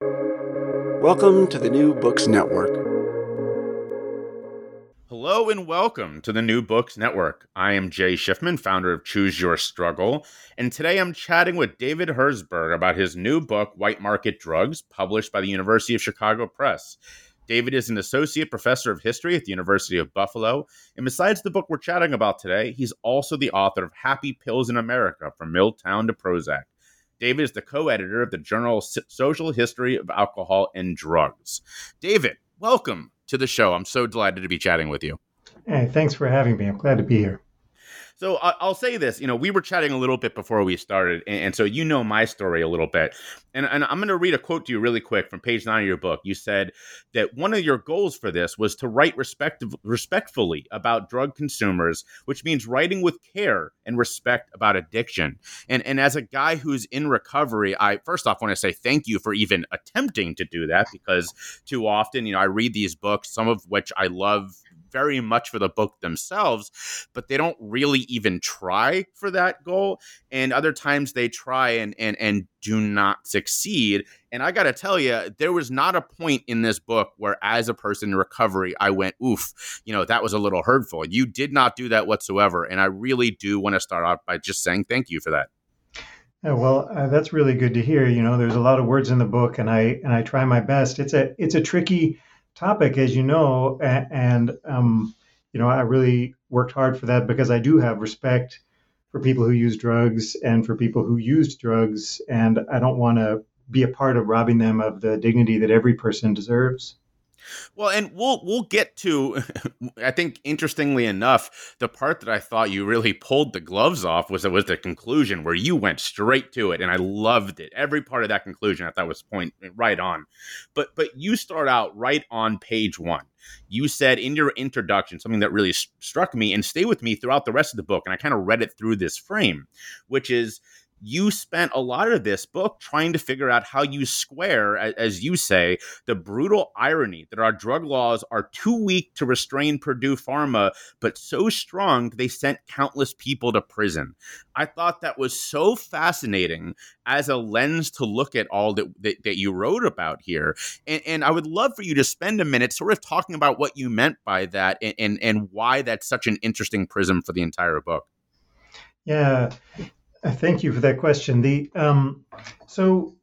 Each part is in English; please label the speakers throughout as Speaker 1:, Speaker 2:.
Speaker 1: Welcome to the New Books Network.
Speaker 2: Hello and welcome to the New Books Network. I am Jay Shifman, founder of Choose Your Struggle, and today I'm chatting with David Herzberg about his new book, White Market Drugs, published by the University of Chicago Press. David is an associate professor of history at the University of Buffalo, and besides the book we're chatting about today, he's also the author of Happy Pills in America From Miltown to Prozac. David is the co editor of the journal Social History of Alcohol and Drugs. David, welcome to the show. I'm so delighted to be chatting with you.
Speaker 3: Hey, thanks for having me. I'm glad to be here.
Speaker 2: So I'll say this, you know, we were chatting a little bit before we started, and, so you know my story a little bit. And, and I'm going to read a quote to you really quick from page nine of your book. You said that one of your goals for this was to write respect- respectfully about drug consumers, which means writing with care and respect about addiction. And, and as a guy who's in recovery, I first off want to say thank you for even attempting to do that because too often, you know, I read these books, some of which I love very much for the book themselves, but they don't really even try for that goal. And other times they try and and and do not succeed. And I got to tell you, there was not a point in this book where, as a person in recovery, I went, oof, you know, that was a little hurtful. You did not do that whatsoever. And I really do want to start off by just saying thank you for that.
Speaker 3: Yeah, well, uh, that's really good to hear. You know, there's a lot of words in the book, and I and I try my best. It's a it's a tricky topic, as you know, and um, you know I really worked hard for that because I do have respect for people who use drugs and for people who used drugs, and I don't want to be a part of robbing them of the dignity that every person deserves.
Speaker 2: Well, and we'll we'll get to. I think interestingly enough, the part that I thought you really pulled the gloves off was it was the conclusion where you went straight to it, and I loved it. Every part of that conclusion I thought was point right on. But but you start out right on page one. You said in your introduction something that really struck me and stay with me throughout the rest of the book, and I kind of read it through this frame, which is you spent a lot of this book trying to figure out how you square, as you say, the brutal irony that our drug laws are too weak to restrain Purdue Pharma, but so strong they sent countless people to prison. I thought that was so fascinating as a lens to look at all that, that, that you wrote about here. And, and, I would love for you to spend a minute sort of talking about what you meant by that and, and, and why that's such an interesting prism for the entire book.
Speaker 3: Yeah, thank you for that question. The um, so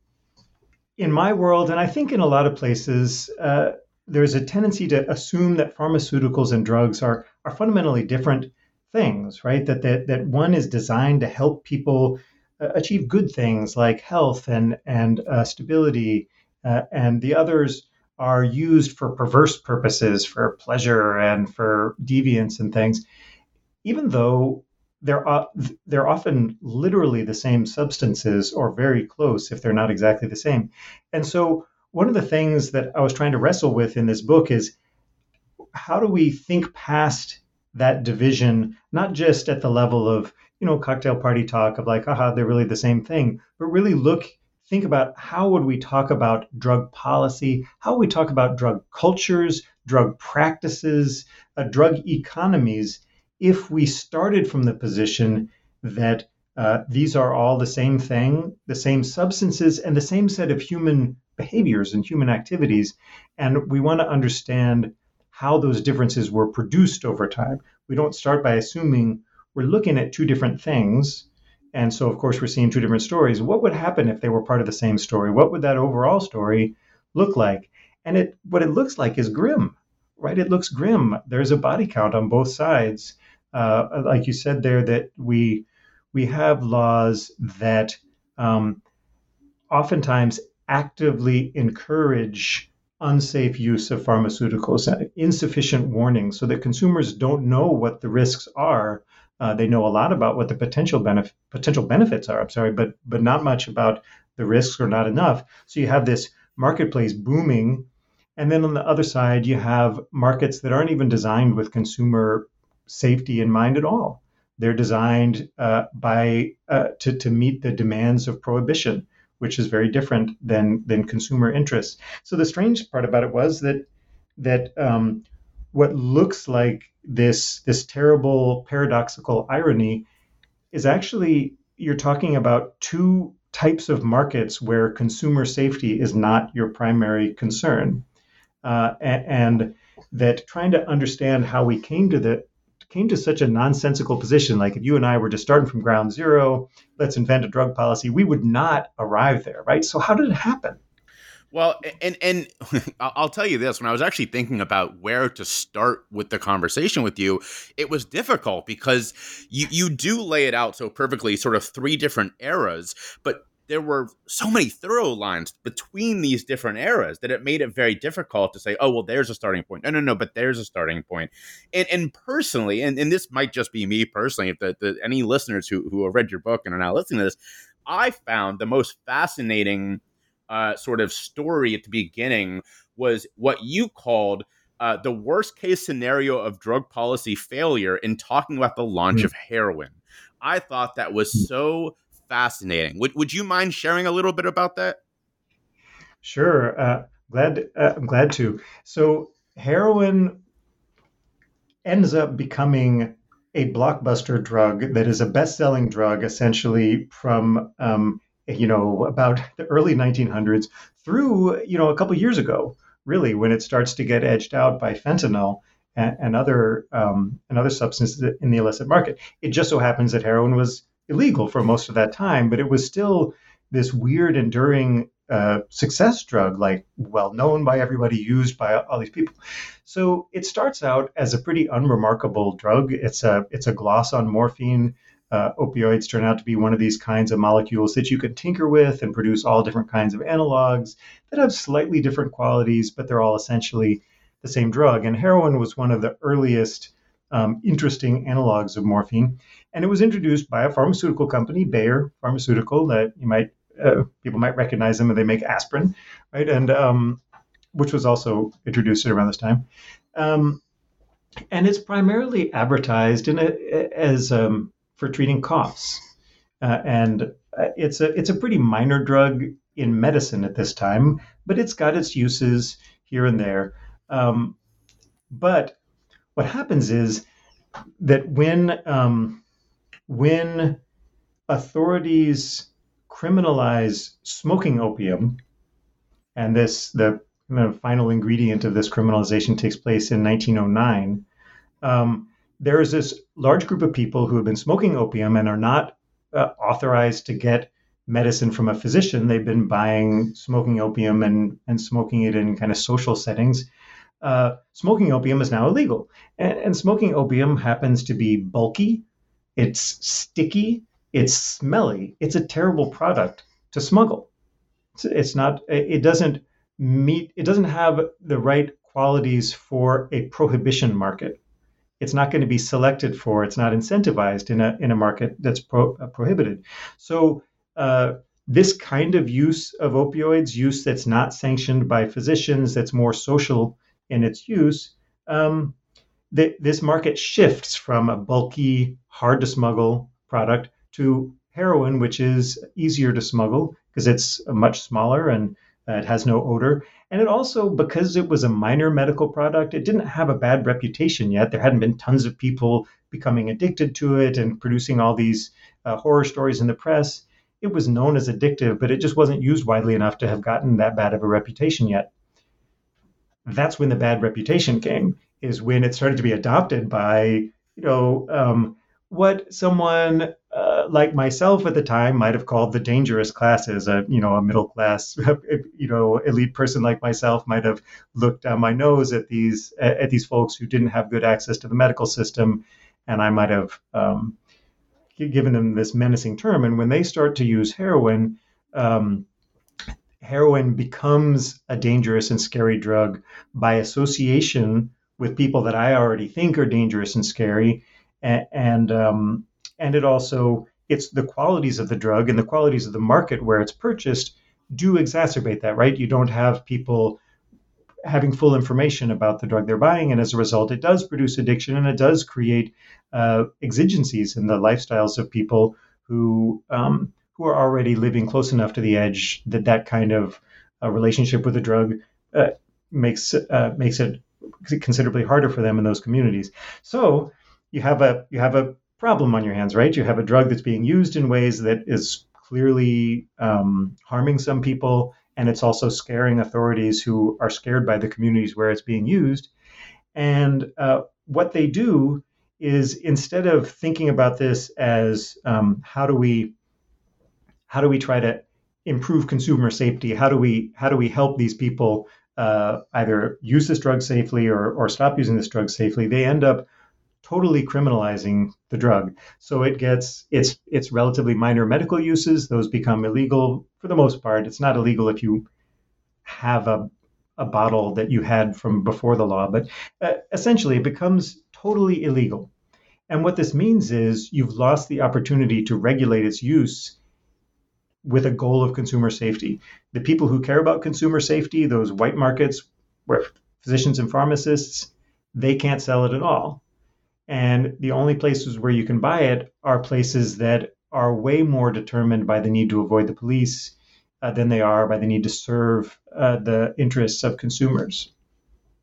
Speaker 3: in my world, and I think in a lot of places, uh, there's a tendency to assume that pharmaceuticals and drugs are are fundamentally different things, right? That that that one is designed to help people uh, achieve good things like health and and uh, stability, uh, and the others are used for perverse purposes, for pleasure and for deviance and things. Even though they're uh, they're often literally the same substances or very close if they're not exactly the same. And so one of the things that I was trying to wrestle with in this book is how do we think past that division, not just at the level of you know cocktail party talk of like, aha, they're really the same thing, but really look think about how would we talk about drug policy, how we talk about drug cultures, drug practices, uh, drug economies if we started from the position that uh, these are all the same thing, the same substances, and the same set of human behaviors and human activities. And we want to understand how those differences were produced over time. We don't start by assuming we're looking at two different things. And so, of course, we're seeing two different stories. What would happen if they were part of the same story? What would that overall story look like? And it, what it looks like is grim, right? It looks grim. There's a body count on both sides uh, like you said there, that we we have laws that um, oftentimes actively encourage unsafe use of pharmaceuticals, uh, insufficient warning, so that consumers don't know what the risks are. Uh, they know a lot about what the potential benef- potential benefits are. I'm sorry, but but not much about the risks or not enough. So you have this marketplace booming. And then on the other side, you have markets that aren't even designed with consumer safety in mind at all. They're designed uh, by uh, to, to meet the demands of prohibition, which is very different than than consumer interests. So the strange part about it was that that um, what looks like this this terrible paradoxical irony is actually you're talking about two types of markets where consumer safety is not your primary concern, uh, and, and that trying to understand how we came to the came to such a nonsensical position. Like if you and I were just starting from ground zero, let's invent a drug policy, we would not arrive there, right? So how did it happen?
Speaker 2: Well, and and I'll tell you this: when I was actually thinking about where to start with the conversation with you, it was difficult because you you do lay it out so perfectly, sort of three different eras, but there were so many thorough lines between these different eras that it made it very difficult to say, oh, well, there's a starting point. No, no, no, but there's a starting point. And, and personally, and, and this might just be me personally, if the, the, any listeners who, who have read your book and are now listening to this, I found the most fascinating uh, sort of story at the beginning was what you called uh, the worst case scenario of drug policy failure in talking about the launch mm. of heroin. I thought that was hmm. so fascinating. Would Would you mind sharing a little bit about that?
Speaker 3: Sure. Uh, glad. Uh, I'm glad to. So heroin ends up becoming a blockbuster drug that is a best-selling drug, essentially from um, you know, about the early 1900s through, you know, a couple years ago, really, when it starts to get edged out by fentanyl and, other um, and other substances in the illicit market. It just so happens that heroin was illegal for most of that time, but it was still this weird, enduring uh, success drug, like well known by everybody, used by all these people. So it starts out as a pretty unremarkable drug. It's a it's a gloss on morphine uh, opioids turn out to be one of these kinds of molecules that you can tinker with and produce all different kinds of analogs that have slightly different qualities, but they're all essentially the same drug. And heroin was one of the earliest um, interesting analogs of morphine. And it was introduced by a pharmaceutical company, Bayer Pharmaceutical, that you might uh, people might recognize them, and they make aspirin, right? And um, which was also introduced around this time. Um, and it's primarily advertised in a, as um, for treating coughs. Uh, and uh, it's a it's a pretty minor drug in medicine at this time, but it's got its uses here and there. Um, but what happens is that when um, when authorities criminalize smoking opium, and this the final ingredient of this criminalization takes place in 1909. Um, there is this large group of people who have been smoking opium and are not uh, authorized to get medicine from a physician. They've been buying smoking opium and, and smoking it in kind of social settings. Uh, smoking opium is now illegal. And, and, smoking opium happens to be bulky, it's sticky, it's smelly, it's a terrible product to smuggle. It's, it's not, it doesn't meet, it doesn't have the right qualities for a prohibition market it's not going to be selected for. It's not incentivized in a in a market that's pro, uh, prohibited. So uh, this kind of use of opioids, use that's not sanctioned by physicians, that's more social in its use, um, th- this market shifts from a bulky, hard to smuggle product to heroin, which is easier to smuggle because it's much smaller and uh, it has no odor. And it also, because it was a minor medical product, it didn't have a bad reputation yet. There hadn't been tons of people becoming addicted to it and producing all these uh, horror stories in the press. It was known as addictive, but it just wasn't used widely enough to have gotten that bad of a reputation yet. That's when the bad reputation came, is when it started to be adopted by, you know, um, what someone uh, like myself at the time might have called the dangerous classes. A you know a middle class you know elite person like myself might have looked down my nose at these at these folks who didn't have good access to the medical system, and I might have um, given them this menacing term. And when they start to use heroin. Um, heroin becomes a dangerous and scary drug by association with people that I already think are dangerous and scary, and, and um, and it also it's the qualities of the drug and the qualities of the market where it's purchased do exacerbate that, right? You don't have people having full information about the drug they're buying, and as a result, it does produce addiction and it does create uh, exigencies in the lifestyles of people who um, who are already living close enough to the edge that that kind of uh, relationship with the drug uh, makes uh, makes it considerably harder for them in those communities. So you have a you have a problem on your hands, right? You have a drug that's being used in ways that is clearly um, harming some people, and it's also scaring authorities who are scared by the communities where it's being used. And uh, what they do is instead of thinking about this as um, how do we how do we try to improve consumer safety? How do we how do we help these people uh, either use this drug safely or or stop using this drug safely? They end up totally criminalizing the drug. So it gets it's it's relatively minor medical uses; those become illegal for the most part. It's not illegal if you have a a bottle that you had from before the law, but uh, essentially it becomes totally illegal. And what this means is you've lost the opportunity to regulate its use with a goal of consumer safety. The people who care about consumer safety, those white markets where physicians and pharmacists, they can't sell it at all. And the only places where you can buy it are places that are way more determined by the need to avoid the police uh, than they are by the need to serve uh, the interests of consumers.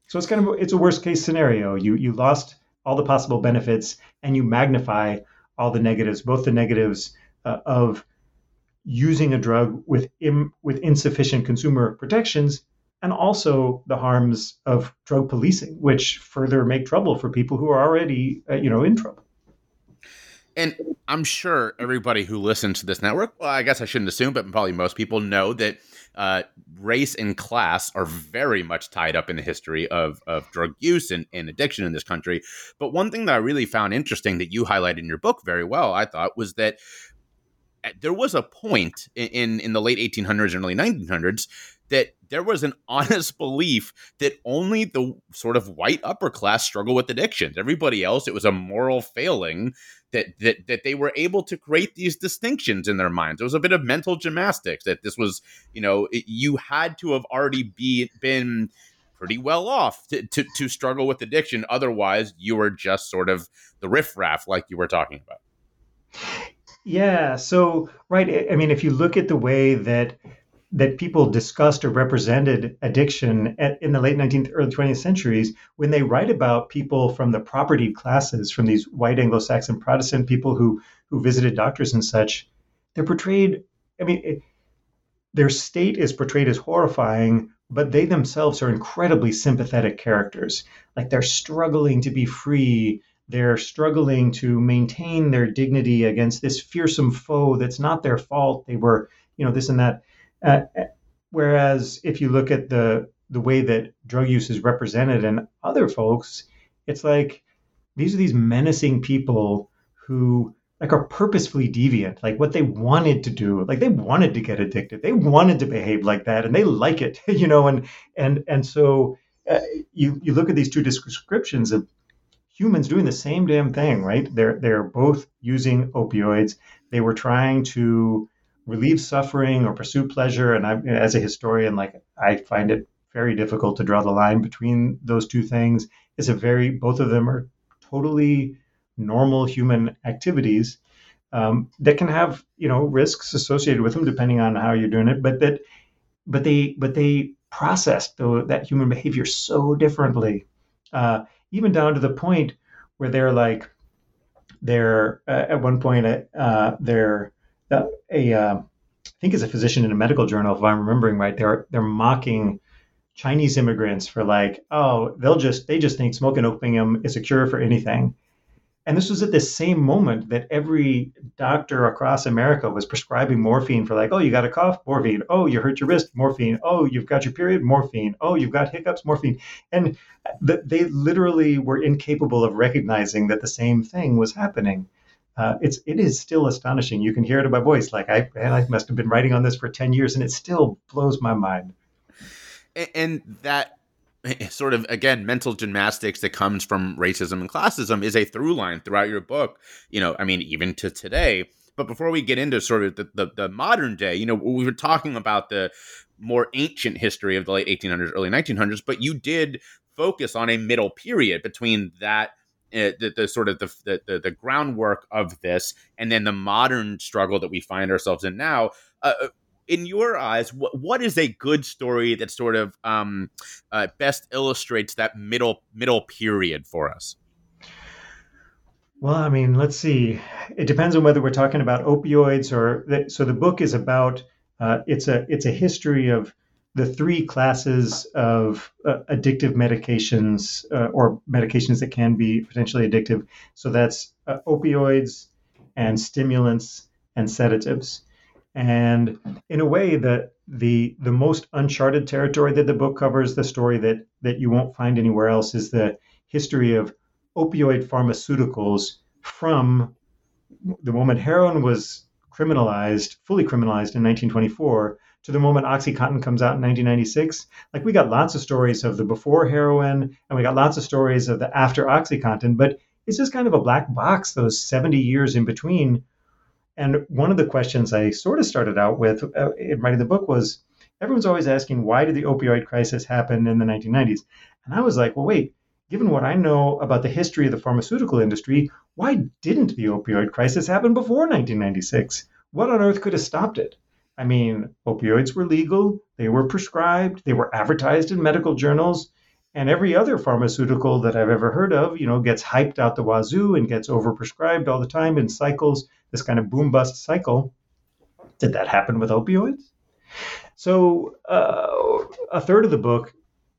Speaker 3: So it's kind of it's a worst case scenario. You you lost all the possible benefits and you magnify all the negatives, both the negatives uh, of using a drug with Im, with insufficient consumer protections and also the harms of drug policing, which further make trouble for people who are already, uh, you know, in trouble.
Speaker 2: And I'm sure everybody who listens to this network, well, I guess I shouldn't assume, but probably most people know that uh, race and class are very much tied up in the history of, of drug use and, and addiction in this country. But one thing that I really found interesting that you highlighted in your book very well, I thought, was that there was a point in, in, the late 1800s and early 1900s that there was an honest belief that only the sort of white upper class struggle with addictions. Everybody else, it was a moral failing that that that they were able to create these distinctions in their minds. It was a bit of mental gymnastics that this was, you know, it, you had to have already be been pretty well off to, to, to struggle with addiction. Otherwise, you were just sort of the riffraff, like you were talking about.
Speaker 3: Yeah. So, right. I mean, if you look at the way that that people discussed or represented addiction at, in the late 19th, early 20th centuries, when they write about people from the propertied classes, from these white Anglo-Saxon Protestant people who who visited doctors and such, they're portrayed. I mean, it, their state is portrayed as horrifying, but they themselves are incredibly sympathetic characters. Like they're struggling to be free. They're struggling to maintain their dignity against this fearsome foe that's not their fault. They were, you know, this and that. Uh, whereas if you look at the the way that drug use is represented in other folks, it's like these are these menacing people who like are purposefully deviant. Like what they wanted to do like they wanted to get addicted. They wanted to behave like that and they like it you know and and and so uh, you you look at these two descriptions of humans doing the same damn thing right they're they're both using opioids they were trying to relieve suffering or pursue pleasure. And I, as a historian, like I find it very difficult to draw the line between those two things. It's a very both of them are totally normal human activities um, that can have you know risks associated with them depending on how you're doing it. But that but they but they process the, that human behavior so differently, uh, even down to the point where they're like they're uh, at one point uh, they're uh, a uh, I think it's a physician in a medical journal, if I'm remembering right. They're they're mocking Chinese immigrants for like, oh, they'll just they just think smoking opium is a cure for anything. And this was at the same moment that every doctor across America was prescribing morphine for like, oh, you got a cough, morphine. Oh, you hurt your wrist, morphine. Oh, you've got your period, morphine. Oh, you've got hiccups, morphine. And th- they literally were incapable of recognizing that the same thing was happening uh, it's it is still astonishing. You can hear it in my voice. Like I, I must have been writing on this for ten years, and it still blows my mind.
Speaker 2: And that sort of again mental gymnastics that comes from racism and classism is a through line throughout your book. You know, I mean, even to today, but before we get into sort of the, the, the modern day, you know, we were talking about the more ancient history of the late 1800s, early 1900s, but you did focus on a middle period between that uh, the, the, sort of the, the the groundwork of this and then the modern struggle that we find ourselves in now uh, uh in your eyes what, what is a good story that sort of um, uh, best illustrates that middle middle period for us
Speaker 3: well i mean let's see it depends on whether we're talking about opioids or the, so the book is about uh, it's a it's a history of the three classes of uh, addictive medications uh, or medications that can be potentially addictive. So that's uh, opioids and stimulants and sedatives. And in a way, that the the most uncharted territory that the book covers, the story that that you won't find anywhere else, is the history of opioid pharmaceuticals from the moment heroin was criminalized, fully criminalized in 1924 to the moment OxyContin comes out in 1996, like we got lots of stories of the before heroin and we got lots of stories of the after OxyContin, but it's just kind of a black box those 70 years in between. And one of the questions I sort of started out with uh, in writing the book was everyone's always asking, why did the opioid crisis happen in the 1990s? And I was like, well, wait, given what I know about the history of the pharmaceutical industry, why didn't the opioid crisis happen before 1996? What on earth could have stopped it? I mean, opioids were legal, they were prescribed, they were advertised in medical journals, and every other pharmaceutical that I've ever heard of, you know, gets hyped out the wazoo and gets overprescribed all the time in cycles, this kind of boom bust cycle. Did that happen with opioids? So, uh, a third of the book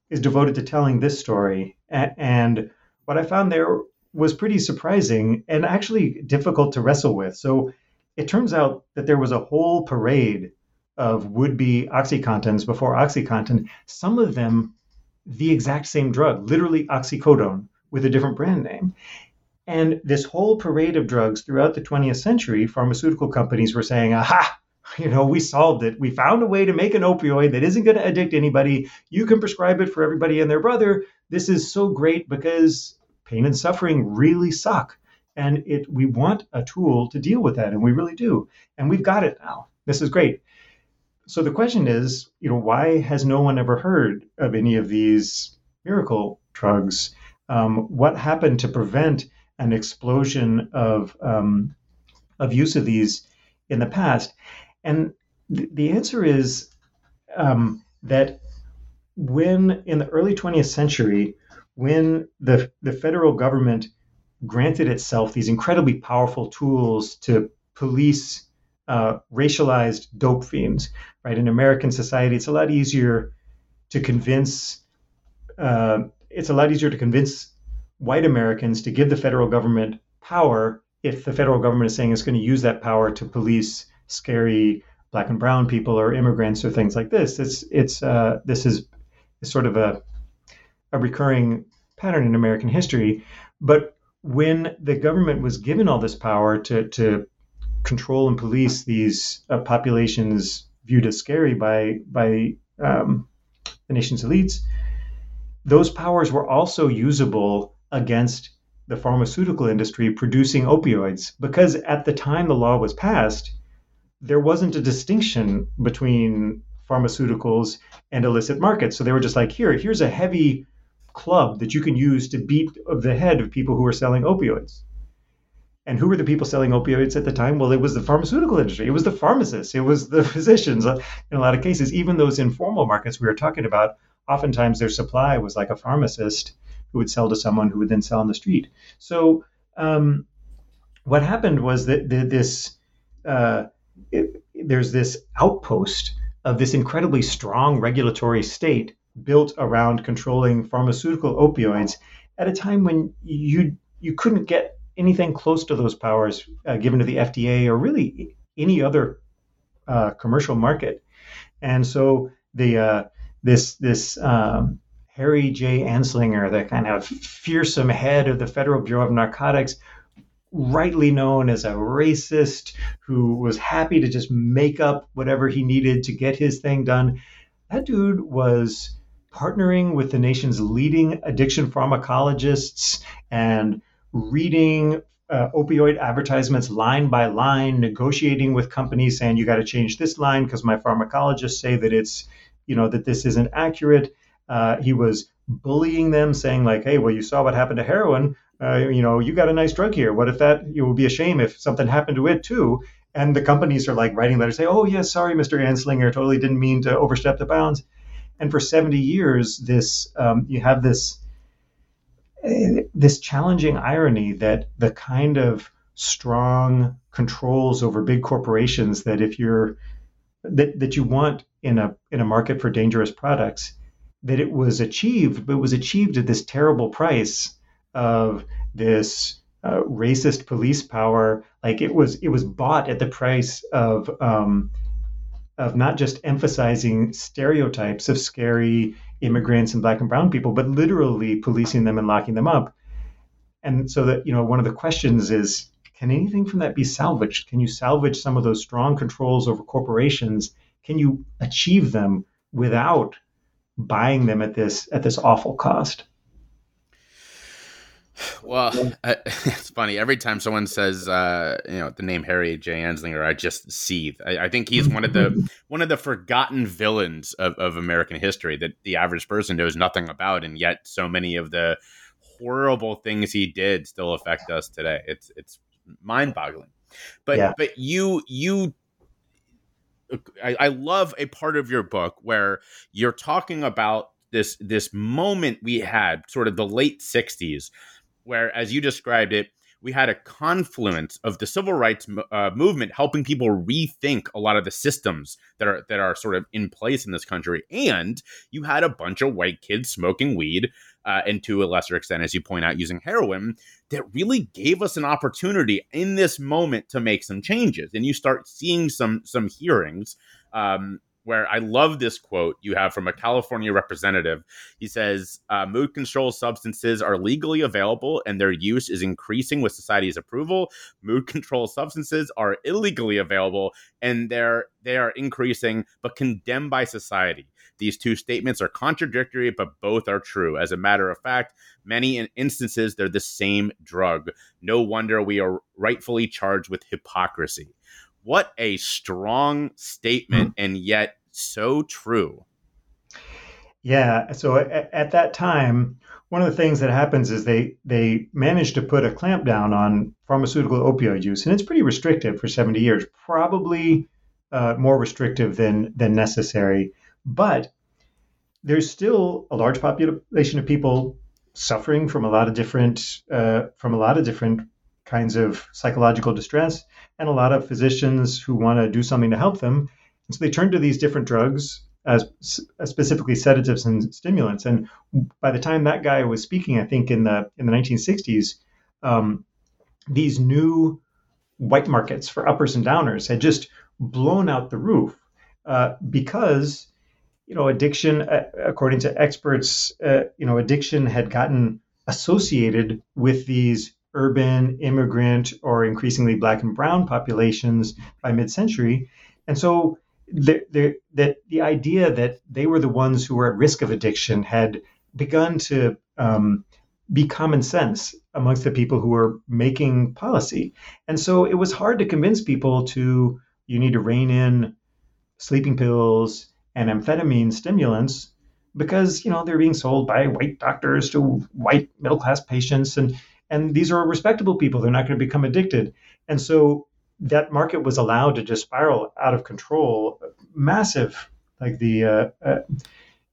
Speaker 3: is devoted to telling this story. And what I found there was pretty surprising and actually difficult to wrestle with. So, it turns out that there was a whole parade of would-be OxyContins before OxyContin, some of them the exact same drug, literally oxycodone, with a different brand name. And this whole parade of drugs throughout the 20th century, pharmaceutical companies were saying, aha, you know, we solved it. We found a way to make an opioid that isn't going to addict anybody. You can prescribe it for everybody and their brother. This is so great because pain and suffering really suck and it we want a tool to deal with that and we really do and we've got it now this is great so the question is you know why has no one ever heard of any of these miracle drugs? Um, what happened to prevent an explosion of um, of use of these in the past? And th- the answer is um, that when in the early 20th century when the, the federal government granted itself these incredibly powerful tools to police uh, racialized dope fiends. Right in American society, it's a lot easier to convince. Uh, it's a lot easier to convince white Americans to give the federal government power if the federal government is saying it's going to use that power to police scary black and brown people or immigrants or things like this. It's it's uh, this is sort of a a recurring pattern in American history. But when the government was given all this power to, to control and police these uh, populations viewed as scary by by um, the nation's elites, those powers were also usable against the pharmaceutical industry producing opioids because at the time the law was passed, there wasn't a distinction between pharmaceuticals and illicit markets. So they were just like, here, here's a heavy club that you can use to beat the head of people who are selling opioids. And who were the people selling opioids at the time? Well, it was the pharmaceutical industry. It was the pharmacists. It was the physicians. Uh, in a lot of cases, even those informal markets we were talking about, oftentimes their supply was like a pharmacist who would sell to someone who would then sell on the street. So um, what happened was that this uh, it, there's this outpost of this incredibly strong regulatory state built around controlling pharmaceutical opioids at a time when you you couldn't get anything close to those powers uh, given to the FDA or really any other uh, commercial market. And so the uh, this this um, Harry J. Anslinger, the kind of fearsome head of the Federal Bureau of Narcotics, rightly known as a racist who was happy to just make up whatever he needed to get his thing done. That dude was partnering with the nation's leading addiction pharmacologists and reading uh, opioid advertisements line by line, negotiating with companies saying you got to change this line because my pharmacologists say that it's, you know, that this isn't accurate. Uh, he was bullying them, saying like, "Hey, well, you saw what happened to heroin. Uh, you know, you got a nice drug here. What if that? It would be a shame if something happened to it too." And the companies are like writing letters, say, "Oh, yes, sorry, Mr. Anslinger, totally didn't mean to overstep the bounds." And for 70 years, this um, you have this this challenging irony that the kind of strong controls over big corporations that if you're that, that you want in a in a market for dangerous products that it was achieved but was achieved at this terrible price of this uh, racist police power. Like it was it was bought at the price of um, of not just emphasizing stereotypes of scary immigrants and black and brown people, but literally policing them and locking them up. And so that, you know, one of the questions is can anything from that be salvaged? Can you salvage some of those strong controls over corporations? Can you achieve them without buying them at this at this awful cost?
Speaker 2: Well, I, it's funny. Every time someone says, uh, you know, the name Harry J. Anslinger, I just seethe. I, I, think he's one of the one of the forgotten villains of, of American history that the average person knows nothing about, and yet so many of the horrible things he did still affect us today. It's it's mind boggling. But yeah. but you you I, I love a part of your book where you're talking about this this moment we had, sort of the late '60s, where, as you described it, we had a confluence of the civil rights uh, movement helping people rethink a lot of the systems that are that are sort of in place in this country, and you had a bunch of white kids smoking weed, uh, and to a lesser extent, as you point out, using heroin, that really gave us an opportunity in this moment to make some changes, and you start seeing some some hearings. Um, where I love this quote you have from a California representative. He says, uh, Mood control substances are legally available and their use is increasing with society's approval. Mood control substances are illegally available and they're, they are increasing but condemned by society. These two statements are contradictory, but both are true. As a matter of fact, many instances they're the same drug. No wonder we are rightfully charged with hypocrisy. What a strong statement, mm-hmm. and yet so true.
Speaker 3: Yeah. So at, at, that time, one of the things that happens is they they managed to put a clamp down on pharmaceutical opioid use, and it's pretty restrictive for 70 years, probably uh, more restrictive than than necessary. But there's still a large population of people suffering from a lot of different uh, from a lot of different kinds of psychological distress, and a lot of physicians who want to do something to help them and so they turned to these different drugs, as, as specifically sedatives and stimulants. And by the time that guy was speaking, I think in the in the 1960s, um, these new white markets for uppers and downers had just blown out the roof uh, because you know addiction, uh, according to experts, uh, you know addiction had gotten associated with these urban immigrant or increasingly black and brown populations by mid-century and so the, the, that the idea that they were the ones who were at risk of addiction had begun to um, be common sense amongst the people who were making policy. And so it was hard to convince people to you need to rein in sleeping pills and amphetamine stimulants because you know they're being sold by white doctors to white middle class patients. And and these are respectable people. They're not going to become addicted. And so that market was allowed to just spiral out of control, massive. Like the, uh, uh,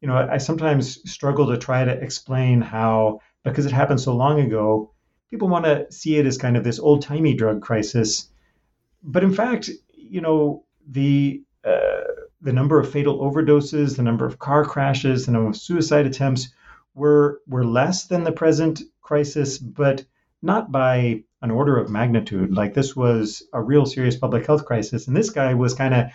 Speaker 3: you know, I sometimes struggle to try to explain how, because it happened so long ago, people want to see it as kind of this old timey drug crisis. But in fact, you know, the uh, the number of fatal overdoses, the number of car crashes, the number of suicide attempts were were less than the present crisis, but not by an order of magnitude. Like this was a real serious public health crisis. And this guy was kind of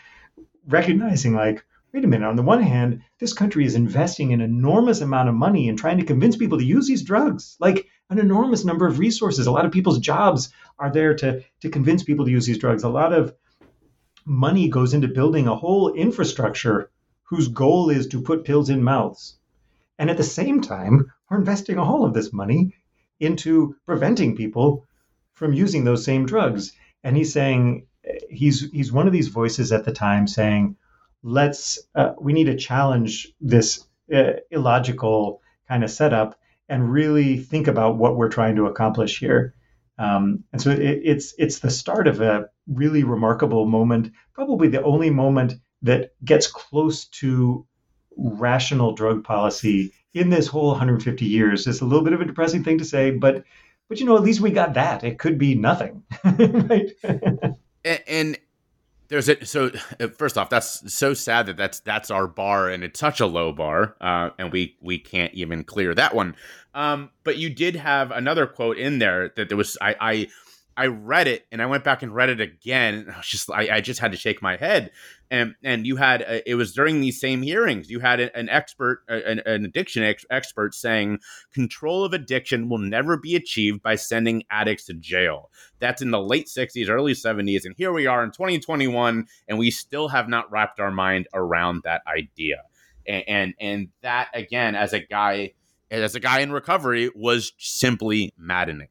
Speaker 3: recognizing, like, wait a minute, on the one hand, this country is investing an enormous amount of money in trying to convince people to use these drugs, like an enormous number of resources. A lot of people's jobs are there to, to convince people to use these drugs. A lot of money goes into building a whole infrastructure whose goal is to put pills in mouths. And at the same time, we're investing all of this money into preventing people from using those same drugs. And he's saying he's he's one of these voices at the time saying, let's uh, we need to challenge this uh, illogical kind of setup and really think about what we're trying to accomplish here. Um, and so it, it's it's the start of a really remarkable moment, probably the only moment that gets close to rational drug policy in this whole 150 years. It's a little bit of a depressing thing to say, but but you know at least we got that. It could be nothing, right?
Speaker 2: and, and there's a so uh, first off that's so sad that that's that's our bar and it's such a low bar uh, and we we can't even clear that one um, but you did have another quote in there that there was I, I I read it and I went back and read it again. I was just I, I just had to shake my head. And and you had uh, it was during these same hearings. You had an expert, an, an addiction ex- expert, saying control of addiction will never be achieved by sending addicts to jail. That's in the late '60s, early '70s, and here we are in 2021, and we still have not wrapped our mind around that idea. And and, and that again, as a guy, as a guy in recovery, was simply maddening.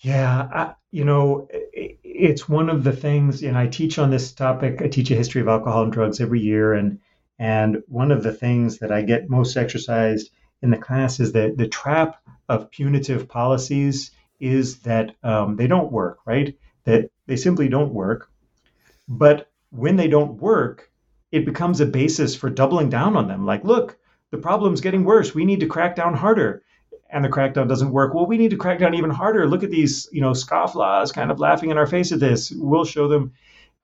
Speaker 3: Yeah, I, you know, it's one of the things, and I teach on this topic. I teach a history of alcohol and drugs every year, and and one of the things that I get most exercised in the class is that the trap of punitive policies is that um, they don't work, right? That they simply don't work. But when they don't work, it becomes a basis for doubling down on them. Like, look, the problem's getting worse. We need to crack down harder and the crackdown doesn't work. Well, we need to crack down even harder. Look at these, you know, scofflaws kind of laughing in our face at this. We'll show them.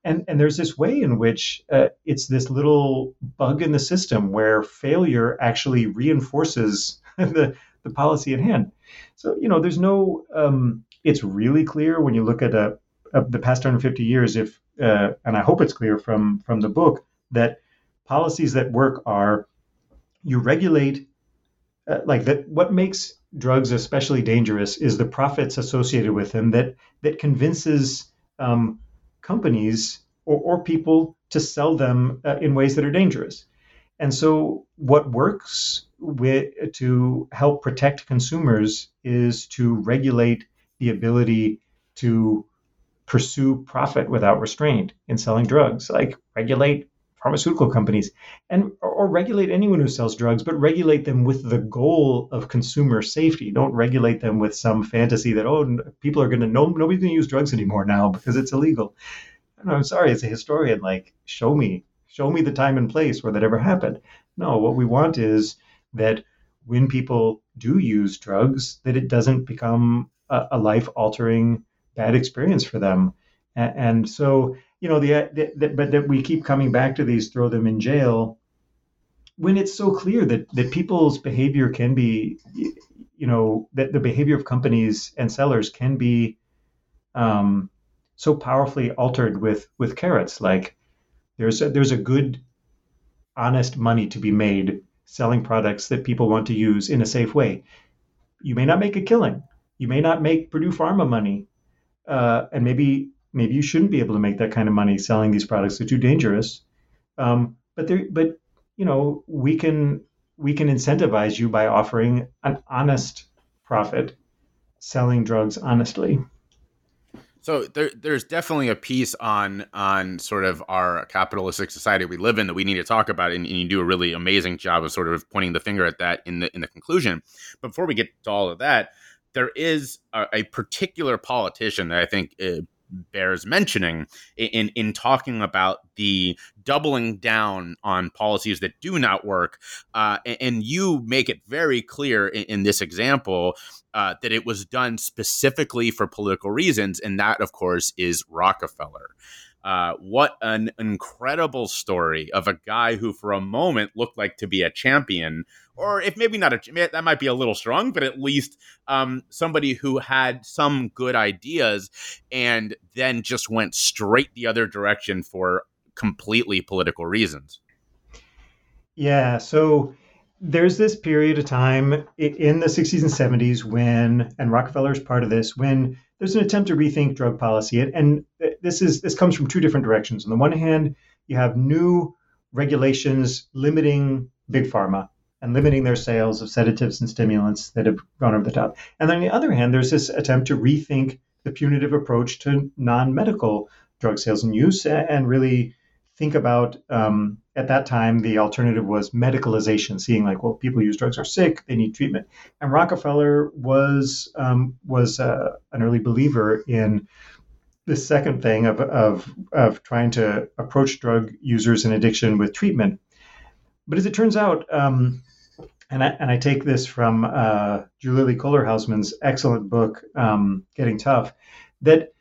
Speaker 3: And, and there's this way in which uh, it's this little bug in the system where failure actually reinforces the, the policy at hand. So, you know, there's no, um, it's really clear when you look at a, a, the past 150 years, if, uh, and I hope it's clear from, from the book, that policies that work are you regulate uh, like that what makes drugs especially dangerous is the profits associated with them that that convinces um, companies or, or, people to sell them uh, in ways that are dangerous. And so what works with, to help protect consumers is to regulate the ability to pursue profit without restraint in selling drugs like regulate pharmaceutical companies and or regulate anyone who sells drugs but regulate them with the goal of consumer safety. Don't regulate them with some fantasy that oh people are going to know nobody's going to use drugs anymore now because it's illegal. Know, i'm sorry as a historian like show me show me the time and place where that ever happened. No what we want is that when people do use drugs that it doesn't become a, a life altering bad experience for them. And, and so you know, the, the, the, but that we keep coming back to these, throw them in jail, when it's so clear that that people's behavior can be, you know, that the behavior of companies and sellers can be um, so powerfully altered with with carrots. Like there's a, there's a good, honest money to be made selling products that people want to use in a safe way. You may not make a killing. You may not make Purdue Pharma money, uh, and maybe maybe you shouldn't be able to make that kind of money selling these products. They're too dangerous. Um, but there, but you know, we can we can incentivize you by offering an honest profit, selling drugs honestly.
Speaker 2: So there, there's definitely a piece on on sort of our capitalistic society we live in that we need to talk about, and, and, you do a really amazing job of sort of pointing the finger at that in the in the conclusion. But before we get to all of that, there is a, a particular politician that I think uh, bears mentioning in in talking about the doubling down on policies that do not work. Uh, and, you make it very clear in, in this example uh, that it was done specifically for political reasons, and that, of course, is Rockefeller. Uh, what an incredible story of a guy who, for a moment, looked like to be a champion, or if maybe not a that might be a little strong, but at least um, somebody who had some good ideas and then just went straight the other direction for completely political reasons.
Speaker 3: Yeah. So there's this period of time in the 60s and 70s when, and Rockefeller is part of this, when there's an attempt to rethink drug policy, and this is this comes from two different directions. On the one hand, you have new regulations limiting big pharma, and limiting their sales of sedatives and stimulants that have gone over the top. And then on the other hand, there's this attempt to rethink the punitive approach to non medical drug sales and use and really think about um, at that time the alternative was medicalization seeing like well people who use drugs are sick they need treatment and rockefeller was um, was uh, an early believer in the second thing of, of, of trying to approach drug users and addiction with treatment but as it turns out um, and I, and I take this from uh, Julilly Kohler-Hausmann's excellent book, um, Getting Tough, that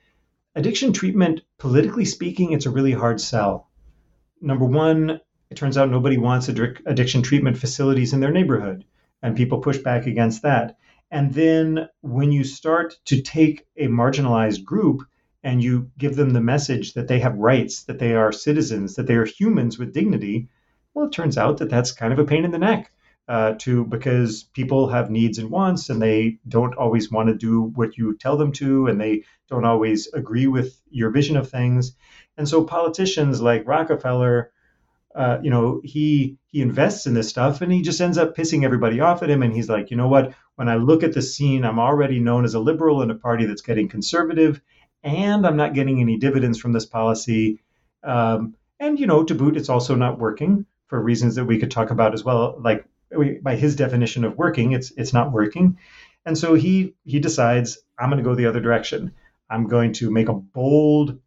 Speaker 3: addiction treatment, politically speaking, it's a really hard sell. Number one, it turns out nobody wants addiction treatment facilities in their neighborhood, and people push back against that. And then when you start to take a marginalized group and you give them the message that they have rights, that they are citizens, that they are humans with dignity, well, it turns out that that's kind of a pain in the neck uh, to because people have needs and wants and they don't always want to do what you tell them to and they don't always agree with your vision of things. And so politicians like rockefeller uh, you know he he invests in this stuff and he just ends up pissing everybody off at him and he's like you know what? When i look at the scene i'm already known as a liberal in a party that's getting conservative and i'm not getting any dividends from this policy. Um, and you know to boot it's also not working for reasons that we could talk about as well like by his definition of working, it's it's not working. And so he he decides I'm going to go the other direction. I'm going to make a bold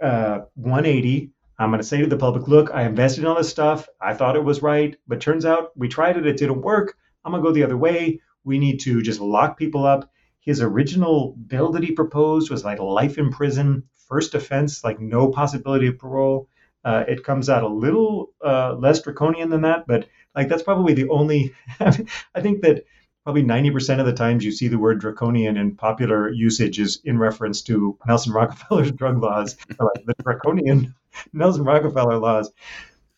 Speaker 3: uh, 180. I'm going to say to the public, look, I invested in all this stuff. I thought it was right, but turns out we tried it. It didn't work. I'm going to go the other way. We need to just lock people up. His original bill that he proposed was like life in prison, first offense, like no possibility of parole. Uh, it comes out a little uh, less draconian than that, but like that's probably the only. I think that probably 90% of the times you see the word draconian in popular usage is in reference to Nelson Rockefeller's drug laws, like the draconian Nelson Rockefeller laws.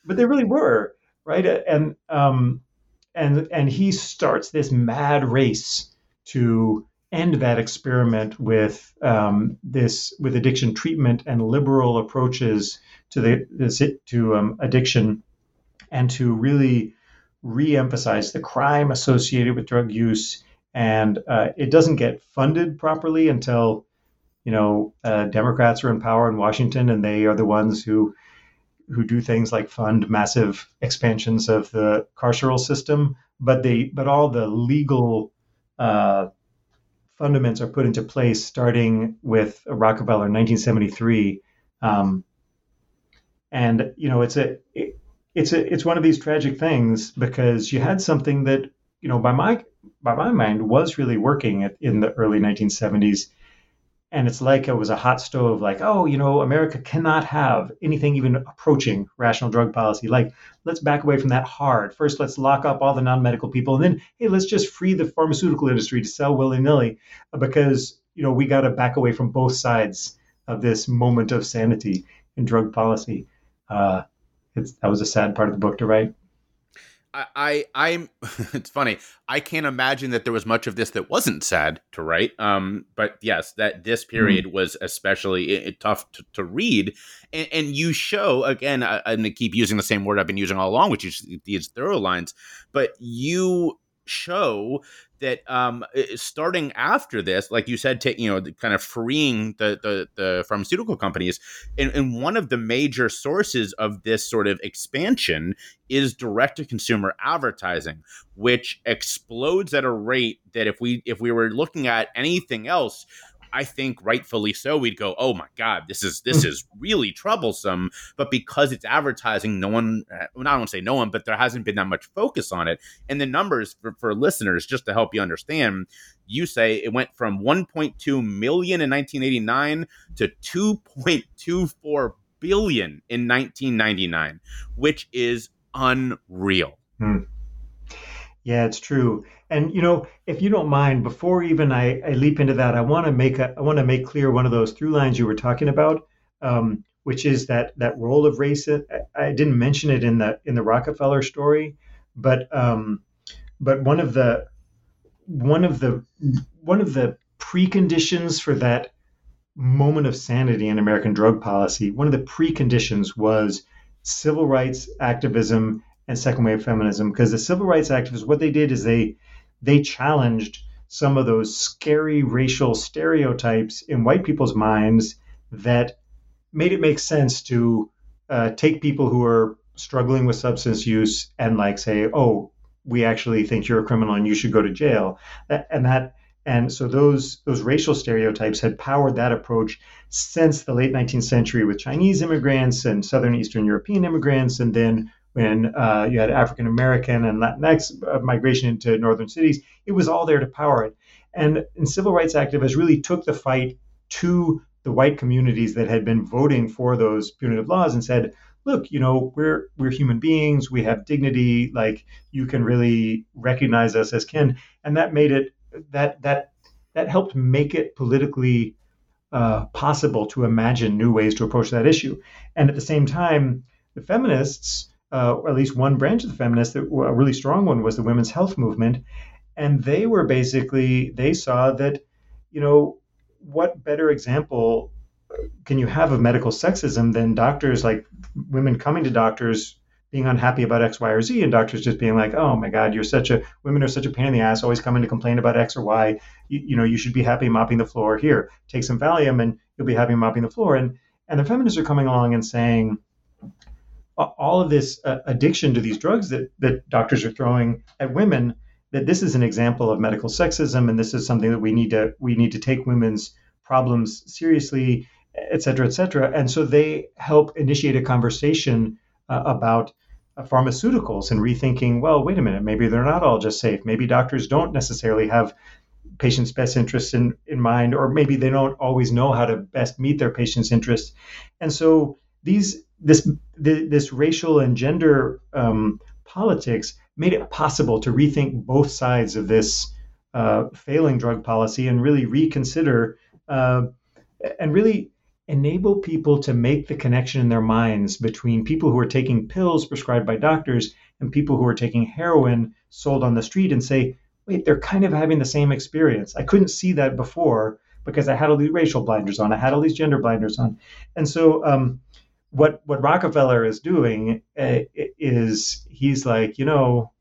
Speaker 3: But they really were, right? And um, and and he starts this mad race to end that experiment with um, this with addiction treatment and liberal approaches to the to um, addiction and to really re-emphasize the crime associated with drug use, and uh, it doesn't get funded properly until you know uh, Democrats are in power in Washington, and they are the ones who who do things like fund massive expansions of the carceral system. But they but all the legal uh, fundaments are put into place starting with Rockefeller in 1973. Um, and you know it's a it, it's a, it's one of these tragic things because you had something that you know by my by my mind was really working in the early 1970s and it's like it was a hot stove like oh you know america cannot have anything even approaching rational drug policy. Like let's back away from that hard. First let's lock up all the non-medical people and then hey let's just free the pharmaceutical industry to sell willy-nilly because you know we got to back away from both sides of this moment of sanity in drug policy. Uh, it's, that was a sad part of the book to write.
Speaker 2: I, I am it's funny. I can't imagine that there was much of this that wasn't sad to write. Um, but yes, that this hmm. period mm. was especially it, it, tough to, to read. And, and, you show again. I, I'm gonna keep using the same word I've been using all along, which is these thorough lines. But you show that um, starting after this, like you said, to, you know, kind of freeing the the, the pharmaceutical companies, and, and, one of the major sources of this sort of expansion is direct to consumer advertising, which explodes at a rate that if we if we were looking at anything else, I think rightfully so, we'd go, "Oh my God, this is this is really troublesome." But because it's advertising, no one, well, I don't say no one, but there hasn't been that much focus on it. And the numbers for, for listeners, just to help you understand, you say it went from 1.2 million in 1989 to 2.24 billion in 1999, which is unreal.
Speaker 3: Hmm. Yeah, it's true. And you know, if you don't mind, before even I, I leap into that, I want to make a, I want to make clear one of those through lines you were talking about, um, which is that that role of race. I, I, didn't mention it in the in the Rockefeller story, but um, but one of the one of the one of the preconditions for that moment of sanity in American drug policy, one of the preconditions was civil rights activism and second wave feminism because the civil rights activists what they did is they they challenged some of those scary racial stereotypes in white people's minds that made it make sense to uh, take people who are struggling with substance use and like say, oh, we actually think you're a criminal and you should go to jail. And that and so those those racial stereotypes had powered that approach since the late 19th century with Chinese immigrants and Southern Eastern European immigrants, and then when uh, you had African American and Latinx uh, migration into northern cities, it was all there to power it. And, and civil rights activists really took the fight to the white communities that had been voting for those punitive laws and said, look, you know, we're we're human beings, we have dignity, like you can really recognize us as kin. And that made it that that that helped make it politically uh, possible to imagine new ways to approach that issue. And at the same time, the feminists, uh, at least one branch of the feminists, a really strong one, was the women's health movement, and they were basically they saw that, you know, what better example can you have of medical sexism than doctors like women coming to doctors being unhappy about X, Y, or Z, and doctors just being like, "Oh my God, you're such a women are such a pain in the ass, always coming to complain about X or Y. You, you know, you should be happy mopping the floor. Here, take some Valium, and you'll be happy mopping the floor." And and the feminists are coming along and saying, all of this uh, addiction to these drugs that that doctors are throwing at women, that this is an example of medical sexism, and this is something that we need to we need to take women's problems seriously, et cetera, et cetera. And so they help initiate a conversation uh, about uh, pharmaceuticals and rethinking, well, wait a minute, maybe they're not all just safe. Maybe doctors don't necessarily have patients' best interests in, in mind, or maybe they don't always know how to best meet their patients' interests. And so these this this racial and gender um, politics made it possible to rethink both sides of this uh, failing drug policy and really reconsider uh, and really enable people to make the connection in their minds between people who are taking pills prescribed by doctors and people who are taking heroin sold on the street and say, wait, they're kind of having the same experience. I couldn't see that before because I had all these racial blinders on, I had all these gender blinders on. And so, um, what what Rockefeller is doing uh, is he's like, you know,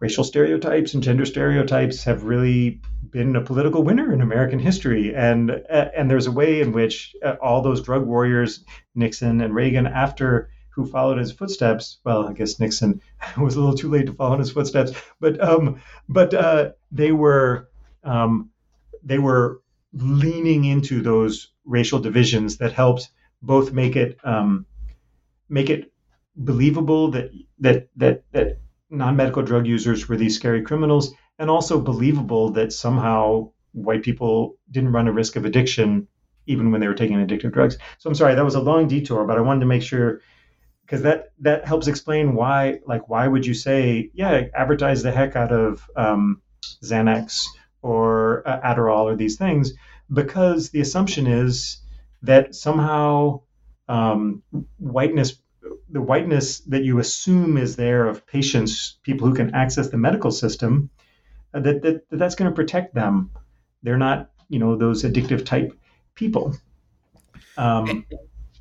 Speaker 3: racial stereotypes and gender stereotypes have really been a political winner in American history, and uh, and there's a way in which uh, all those drug warriors, Nixon and Reagan, after who followed his footsteps. Well, I guess Nixon was a little too late to follow in his footsteps, but um, but uh, they were um, they were leaning into those racial divisions that helped both make it um, make it believable that that that that non-medical drug users were these scary criminals and also believable that somehow white people didn't run a risk of addiction even when they were taking addictive drugs. So I'm sorry, that was a long detour, but I wanted to make sure because that that helps explain why like why would you say yeah advertise the heck out of um, Xanax or uh, Adderall or these things because the assumption is that somehow um, whiteness the whiteness that you assume is there of patients people who can access the medical system uh, that, that, that that's going to protect them. They're not, you know, those addictive type people.
Speaker 2: Um,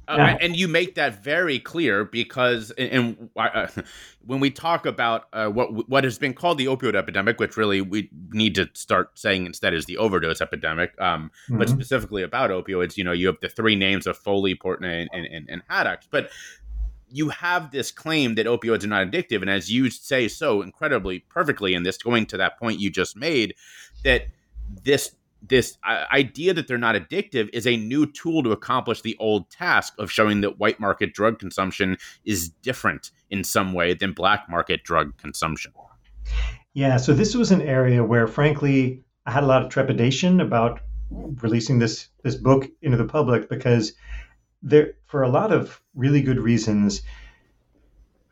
Speaker 2: and, uh, and you make that very clear because, and, uh, when we talk about uh, what what has been called the opioid epidemic, which really we need to start saying instead is the overdose epidemic, um, mm-hmm. but specifically about opioids, you know, you have the three names of Foley, Portenoy, and, and, and Haddox, but you have this claim that opioids are not addictive. And as you say so incredibly perfectly in this, going to that point you just made, that this this uh, idea that they're not addictive is a new tool to accomplish the old task of showing that white market drug consumption is different in some way than black market drug consumption.
Speaker 3: Yeah, so this was an area where, frankly, I had a lot of trepidation about releasing this this book into the public because there, for a lot of really good reasons,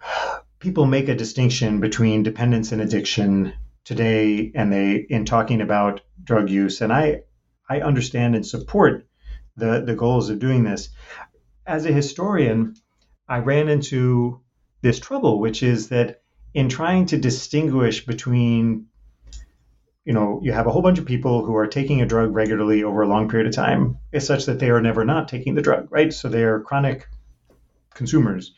Speaker 3: people make a distinction between dependence and addiction today, and they in talking about drug use. And I, I understand and support the the goals of doing this. As a historian, I ran into this trouble, which is that in trying to distinguish between you know, you have a whole bunch of people who are taking a drug regularly over a long period of time, is such that they are never not taking the drug, right? So they are chronic consumers.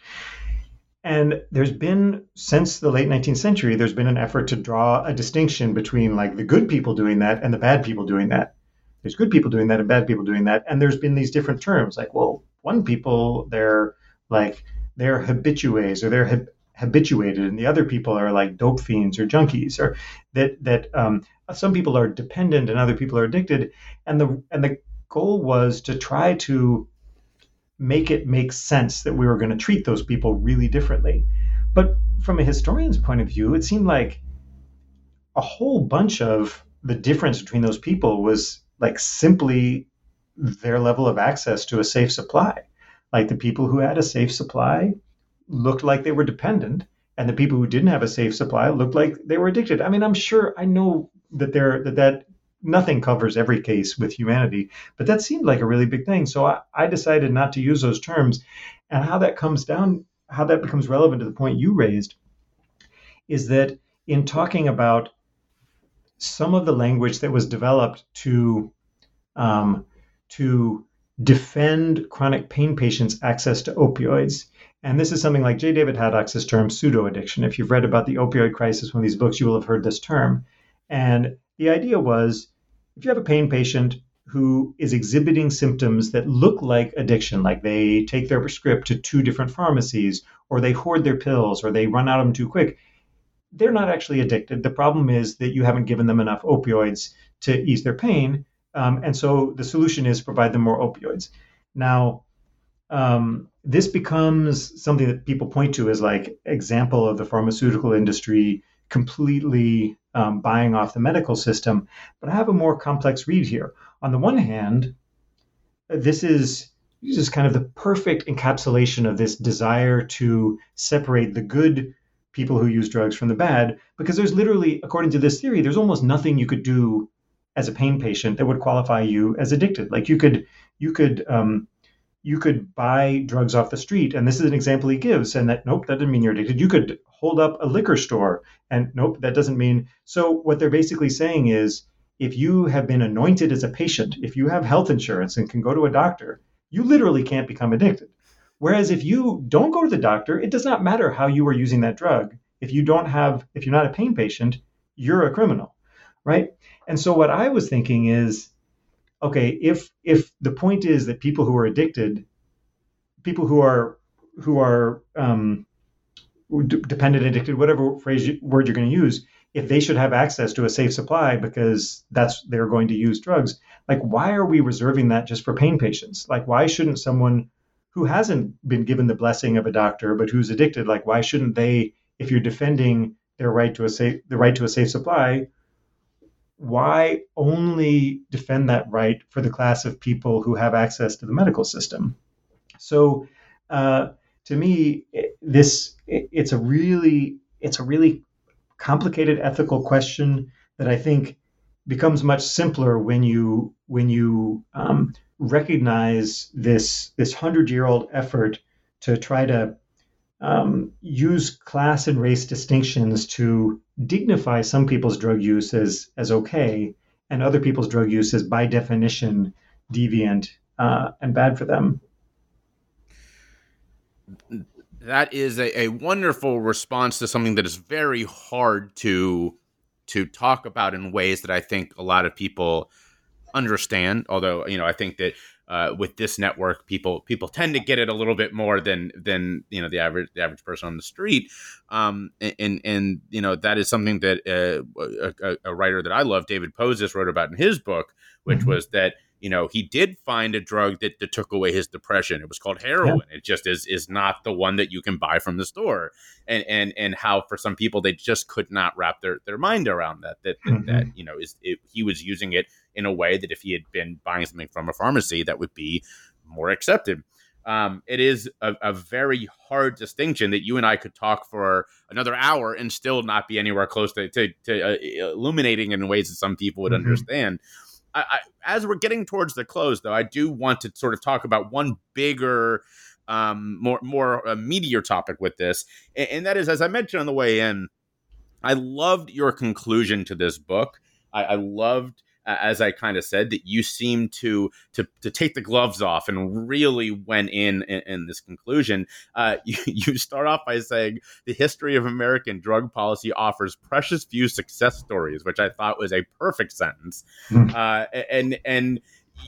Speaker 3: And there's been since the late 19th century there's been an effort to draw a distinction between like the good people doing that and the bad people doing that. There's good people doing that and bad people doing that. And there's been these different terms like well one people they're like they're habitues or they're hab- habituated and the other people are like dope fiends or junkies or that that um, some people are dependent and other people are addicted. And the and the goal was to try to make it make sense that we were going to treat those people really differently. But from a historian's point of view, it seemed like a whole bunch of the difference between those people was like simply their level of access to a safe supply. Like the people who had a safe supply looked like they were dependent, and the people who didn't have a safe supply looked like they were addicted. I mean, I'm sure I know that there that that nothing covers every case with humanity, but that seemed like a really big thing. So I, I decided not to use those terms. And how that comes down, how that becomes relevant to the point you raised, is that in talking about some of the language that was developed to um, to defend chronic pain patients' access to opioids. And this is something like J. David Haddox's term pseudo addiction. If you've read about the opioid crisis, one of these books, you will have heard this term. And the idea was if you have a pain patient who is exhibiting symptoms that look like addiction, like they take their script to two different pharmacies, or they hoard their pills, or they run out of them too quick, they're not actually addicted. The problem is that you haven't given them enough opioids to ease their pain. Um, and so the solution is provide them more opioids. Now, um, this becomes something that people point to as like example of the pharmaceutical industry completely um, buying off the medical system. But I have a more complex read here. On the one hand, this is this is kind of the perfect encapsulation of this desire to separate the good people who use drugs from the bad, because there's literally, according to this theory, there's almost nothing you could do as a pain patient that would qualify you as addicted. Like you could you could um, you could buy drugs off the street, and this is an example he gives, and that nope, that doesn't mean you're addicted. You could hold up a liquor store, and nope, that doesn't mean. So what they're basically saying is, if you have been anointed as a patient, if you have health insurance and can go to a doctor, you literally can't become addicted. Whereas if you don't go to the doctor, it does not matter how you are using that drug. If you don't have, if you're not a pain patient, you're a criminal, right? And so what I was thinking is okay, if if the point is that people who are addicted, people who are who are um, d- dependent, addicted, whatever phrase you, word you're going to use, if they should have access to a safe supply because that's they're going to use drugs, like why are we reserving that just for pain patients? Like why shouldn't someone who hasn't been given the blessing of a doctor but who's addicted, like why shouldn't they, if you're defending their right to a safe the right to a safe supply, why only defend that right for the class of people who have access to the medical system? So, uh, to me, this it's a really it's a really complicated ethical question that I think becomes much simpler when you when you um, recognize this this hundred year old effort to try to um, use class and race distinctions to dignify some people's drug use as, as okay and other people's drug use as by definition deviant uh, and bad for them.
Speaker 2: That is a, a wonderful response to something that is very hard to to talk about in ways that I think a lot of people understand. Although you know, I think that uh, with this network, people people tend to get it a little bit more than than you know the average the average person on the street. Um, and and you know that is something that uh, a, a, writer that I love, David Poses, wrote about in his book, which mm-hmm. was that you know he did find a drug that, that took away his depression. It was called heroin. Yeah. It just is is not the one that you can buy from the store, and and and how for some people they just could not wrap their their mind around that that that, mm-hmm. that you know is it, he was using it in a way that if he had been buying something from a pharmacy, that would be more accepted. Um, it is a, a, very hard distinction that you and I could talk for another hour and still not be anywhere close to, to, to uh, illuminating in ways that some people would mm-hmm. understand. I, I, as we're getting towards the close, though, I do want to sort of talk about one bigger, um, more more uh, meatier topic with this, and, and, that is, as I mentioned on the way in, I loved your conclusion to this book. I, I loved as I kind of said, that you seem to to to take the gloves off and really went in in, in this conclusion. Uh, you, you start off by saying the history of American drug policy offers precious few success stories, which I thought was a perfect sentence. Mm. Uh, and and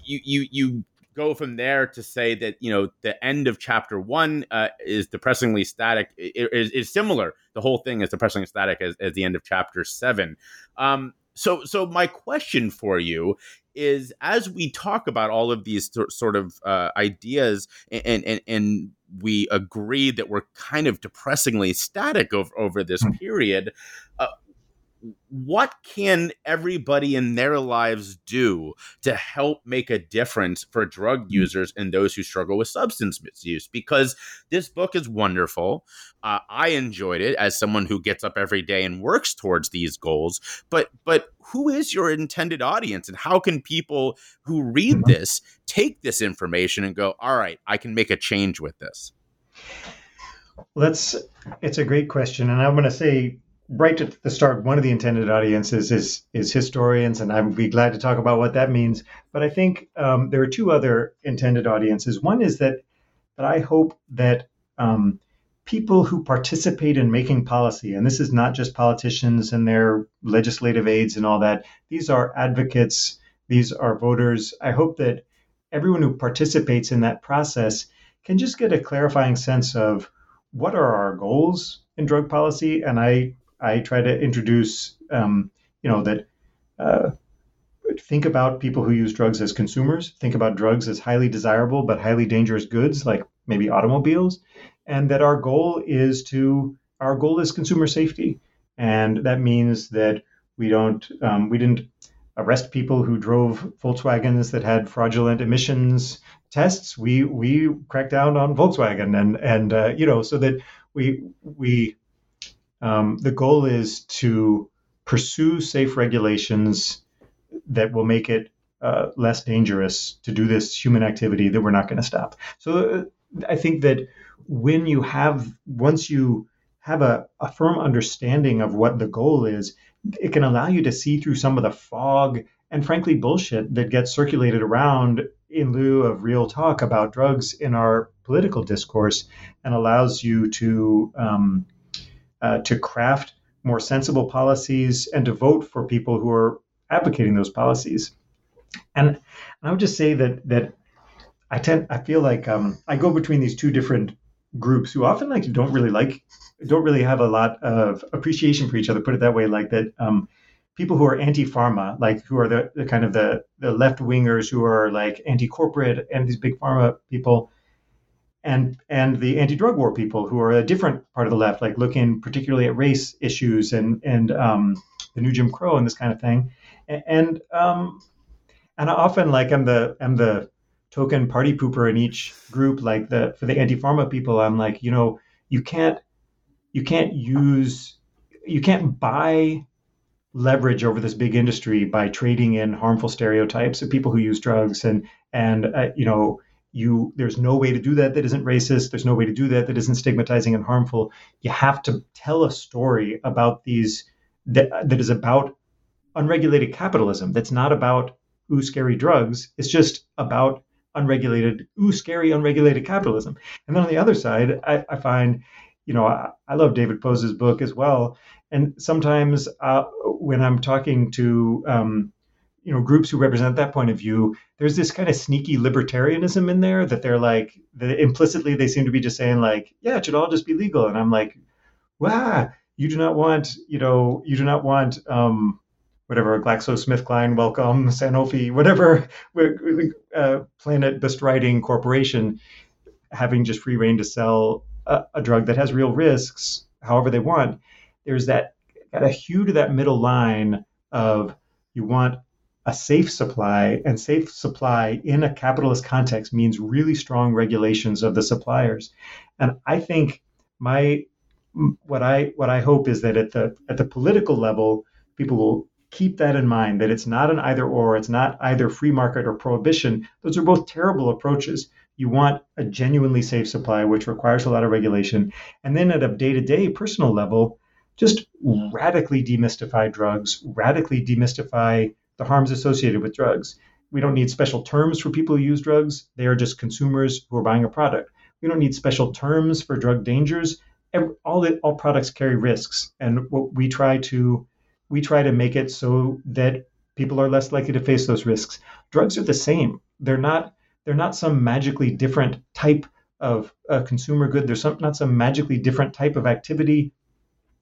Speaker 2: you you you go from there to say that you know the end of chapter one uh, is depressingly static is, is similar the whole thing is depressingly static as, as the end of chapter seven um, so so my question for you is as we talk about all of these sort of uh, ideas and, and and we agree that we're kind of depressingly static over, over this hmm. period uh, what can everybody in their lives do to help make a difference for drug mm-hmm. users and those who struggle with substance misuse? Because this book is wonderful. Uh, I enjoyed it as someone who gets up every day and works towards these goals. But but who is your intended audience, and how can people who read mm-hmm. this take this information and go, "All right, I can make a change with this"?
Speaker 3: That's it's a great question, and I'm going to say right at the start, one of the intended audiences is is historians, and I'd be glad to talk about what that means. But I think um, there are two other intended audiences. One is that that I hope that um, people who participate in making policy, and this is not just politicians and their legislative aides and all that. These are advocates. These are voters. I hope that everyone who participates in that process can just get a clarifying sense of what are our goals in drug policy, and I I try to introduce, um, you know, that uh, think about people who use drugs as consumers, think about drugs as highly desirable but highly dangerous goods, like maybe automobiles, and that our goal is to our goal is consumer safety, and that means that we don't um, we didn't arrest people who drove Volkswagens that had fraudulent emissions tests. We we cracked down on Volkswagen, and and uh, you know so that we we um, the goal is to pursue safe regulations that will make it uh, less dangerous to do this human activity that we're not going to stop. So uh, I think that when you have, once you have a, a firm understanding of what the goal is, it can allow you to see through some of the fog and frankly bullshit that gets circulated around in lieu of real talk about drugs in our political discourse and allows you to um, uh, to craft more sensible policies and to vote for people who are advocating those policies. And, I would just say that that I tend I feel like um, I go between these two different groups who often like don't really like don't really have a lot of appreciation for each other. Put it that way, like that. Um, people who are anti-pharma, like who are the, the kind of the, the left wingers who are like anti-corporate and these big pharma people, and and the anti-drug war people who are a different part of the left, like looking particularly at race issues and and um, the new Jim Crow and this kind of thing, and um, and I often like I'm the I'm the token party pooper in each group. Like the for the anti-pharma people, I'm like you know you can't you can't use you can't buy leverage over this big industry by trading in harmful stereotypes of people who use drugs and and uh, you know you there's no way to do that that isn't racist. There's no way to do that that isn't stigmatizing and harmful. You have to tell a story about these that, that is about unregulated capitalism. That's not about ooh scary drugs. It's just about unregulated ooh scary unregulated capitalism. And then on the other side i, I find you know I, I, love David Poses' book as well. And sometimes uh, when i'm talking to um, you know groups who represent that point of view there's this kind of sneaky libertarianism in there that they're like implicitly they seem to be just saying like yeah it should all just be legal and i'm like wow you do not want you know you do not want um whatever GlaxoSmithKline, Wellcome, Sanofi, whatever uh, planet bestriding corporation having just free rein to sell a, a, drug that has real risks however they want. There's that got a hew to that middle line of you want a safe supply and safe supply in a capitalist context means really strong regulations of the suppliers. And i think my what i what i hope is that at the at the political level people will keep that in mind that it's not an either or it's not either free market or prohibition. Those are both terrible approaches. You want a genuinely safe supply which requires a lot of regulation. And then at a day-to-day personal level just radically demystify drugs radically demystify the harms associated with drugs. We don't need special terms for people who use drugs. They are just consumers who are buying a product. We don't need special terms for drug dangers. All the, all products carry risks, and what we try to we try to make it so that people are less likely to face those risks. Drugs are the same. They're not they're not some magically different type of a consumer good. They're some, not some magically different type of activity.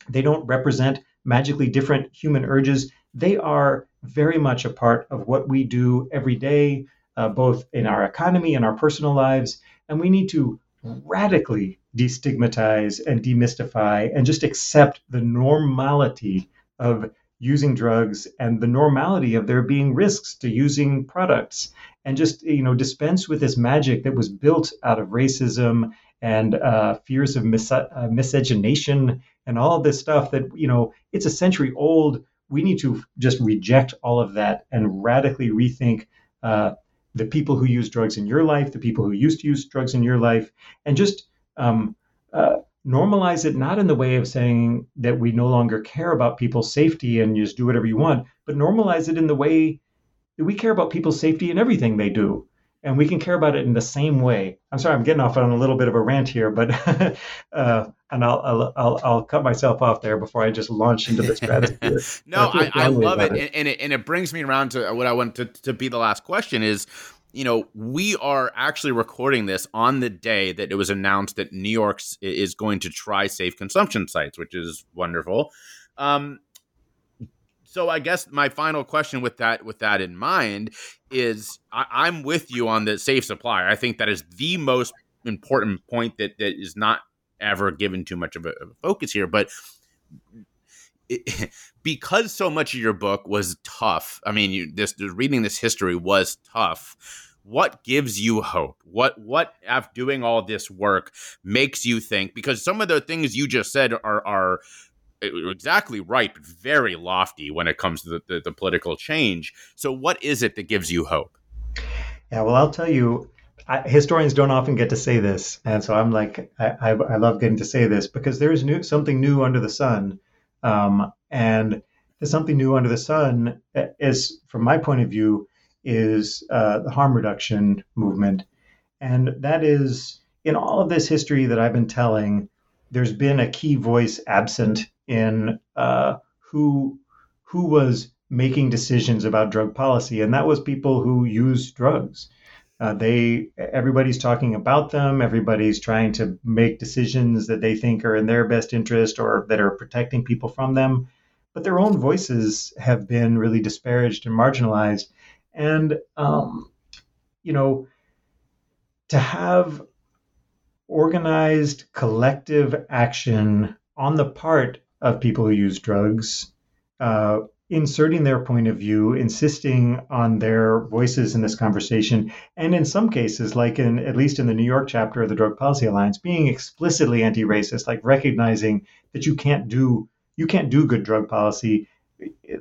Speaker 3: They don't represent magically different human urges. They are very much a part of what we do every day, uh, both in our economy and our personal lives. And we need to radically destigmatize and demystify and just accept the normality of using drugs and the normality of there being risks to using products and just you know dispense with this magic that was built out of racism and uh, fears of mis- uh, miscegenation and all this stuff that you know it's a century old we need to just reject all of that and radically rethink uh, the people who use drugs in your life the people who used to use drugs in your life and just um, uh, normalize it not in the way of saying that we no longer care about people's safety and just do whatever you want, but normalize it in the way that we care about people's safety in everything they do. And we can care about it in the same way. I'm sorry, I'm getting off on a little bit of a rant here, but uh, and I'll, I'll, I'll I'll cut myself off there before I just launch into this
Speaker 2: no, I, I, love it, it. And, it, and it brings me around to what I want to, to be the last question is you know, we are actually recording this on the day that it was announced that New York is going to try safe consumption sites, which is wonderful. Um, so I guess my final question with that with that in mind is I, am with you on the safe supplier. I think that is the most important point that that is not ever given too much of a, of a focus here. But it, because so much of your book was tough. I mean, you, this reading this history was tough. What gives you hope? What what after doing all this work makes you think? Because some of the things you just said are are exactly right, but very lofty when it comes to the, the, the political change. So, what is it that gives you hope?
Speaker 3: Yeah, well, I'll tell you, I, historians don't often get to say this, and so I'm like, I, I, I, love getting to say this because there is new something new under the sun, um, and something new under the sun. Is from my point of view, is uh, the harm reduction movement, and that is in all of this history that I've been telling. There's been a key voice absent in uh, who who was making decisions about drug policy, and that was people who use drugs. Uh, they everybody's talking about them. Everybody's trying to make decisions that they think are in their best interest or that are protecting people from them. But their own voices have been really disparaged and marginalized. And um, you know, to have organized collective action on the part of people who use drugs uh, inserting their point of view, insisting on their voices in this conversation, and in some cases, like in at least in the New York chapter of the Drug Policy Alliance, being explicitly anti-racist, like recognizing that you can't do you can't do good drug policy.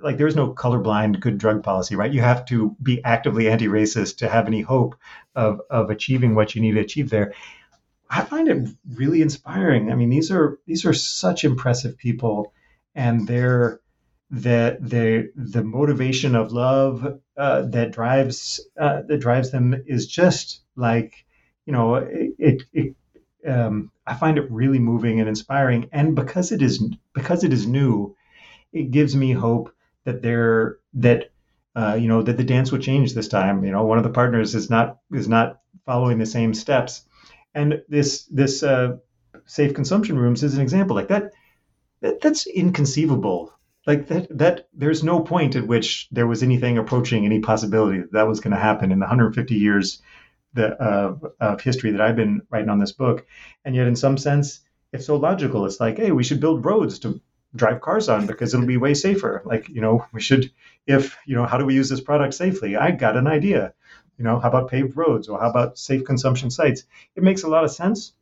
Speaker 3: Like there's no colorblind good drug policy, right? You have to be actively anti-racist to have any hope of of achieving what you need to achieve there. I find it really inspiring. I mean, these are these are such impressive people, and they're the the the motivation of love uh, that drives uh, that drives them is just like you know it, it, it um, I find it really moving and inspiring. And because it is because it is new it gives me hope that there that uh, you know that the dance will change this time. You know one of the partners is not is not following the same steps and this this uh, safe consumption rooms is an example like that, that that's inconceivable like that that there's no point at which there was anything approaching any possibility that, that was going to happen in the 150 years the, uh, of history that I've been writing on this book, and yet in some sense it's so logical. It's like, hey, we should build roads to drive cars on because it'll be way safer. Like, you know, we should, if you know, how do we use this product safely? I got an idea. You know, how about paved roads or how about safe consumption sites? It makes a lot of sense,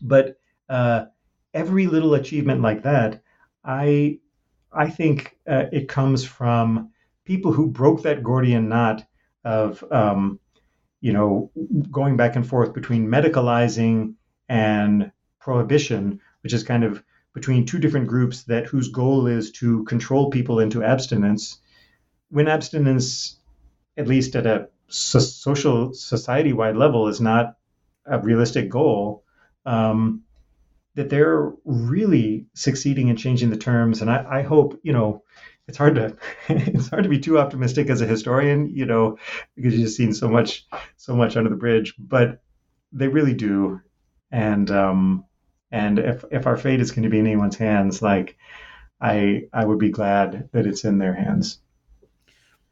Speaker 3: but uh, every little achievement like that, I I think uh, it comes from people who broke that Gordian knot of, um, you know, going back and forth between medicalizing and prohibition, which is kind of between two different groups that whose goal is to control people into abstinence. when abstinence, at least at a so- social society wide level, is not a realistic goal, um, that they're really succeeding in changing the terms. And I, I hope, you know, it's hard to it's hard to be too optimistic as a historian, you know, because you've seen so much so much under the bridge. But they really do, and um, and if if our fate is going to be in anyone's hands, like I I would be glad that it's in their hands.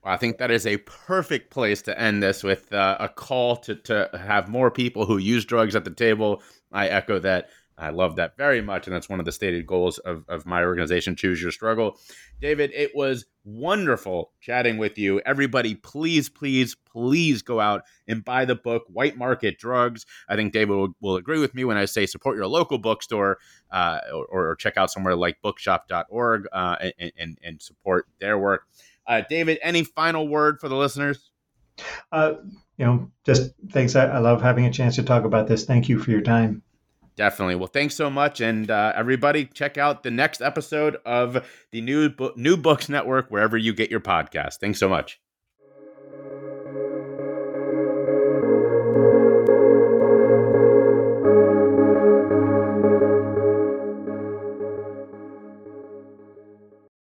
Speaker 2: Well, I think that is a perfect place to end this with uh, a call to to have more people who use drugs at the table. I echo that. I love that very much. And that's one of the stated goals of, of my organization, Choose Your Struggle. David, it was wonderful chatting with you. Everybody, please, please, please go out and buy the book, White Market Drugs. I think David will, will agree with me when I say support your local bookstore uh, or, or, check out somewhere like bookshop.org uh, and, and, and, support their work. Uh, David, any final word for the listeners?
Speaker 3: Uh, you know, just thanks. I, I love having a chance to talk about this. Thank you for your time.
Speaker 2: Definitely. Well, thanks so much, and uh, everybody, check out the next episode of the new Bo- New Books Network wherever you get your podcast. Thanks so much.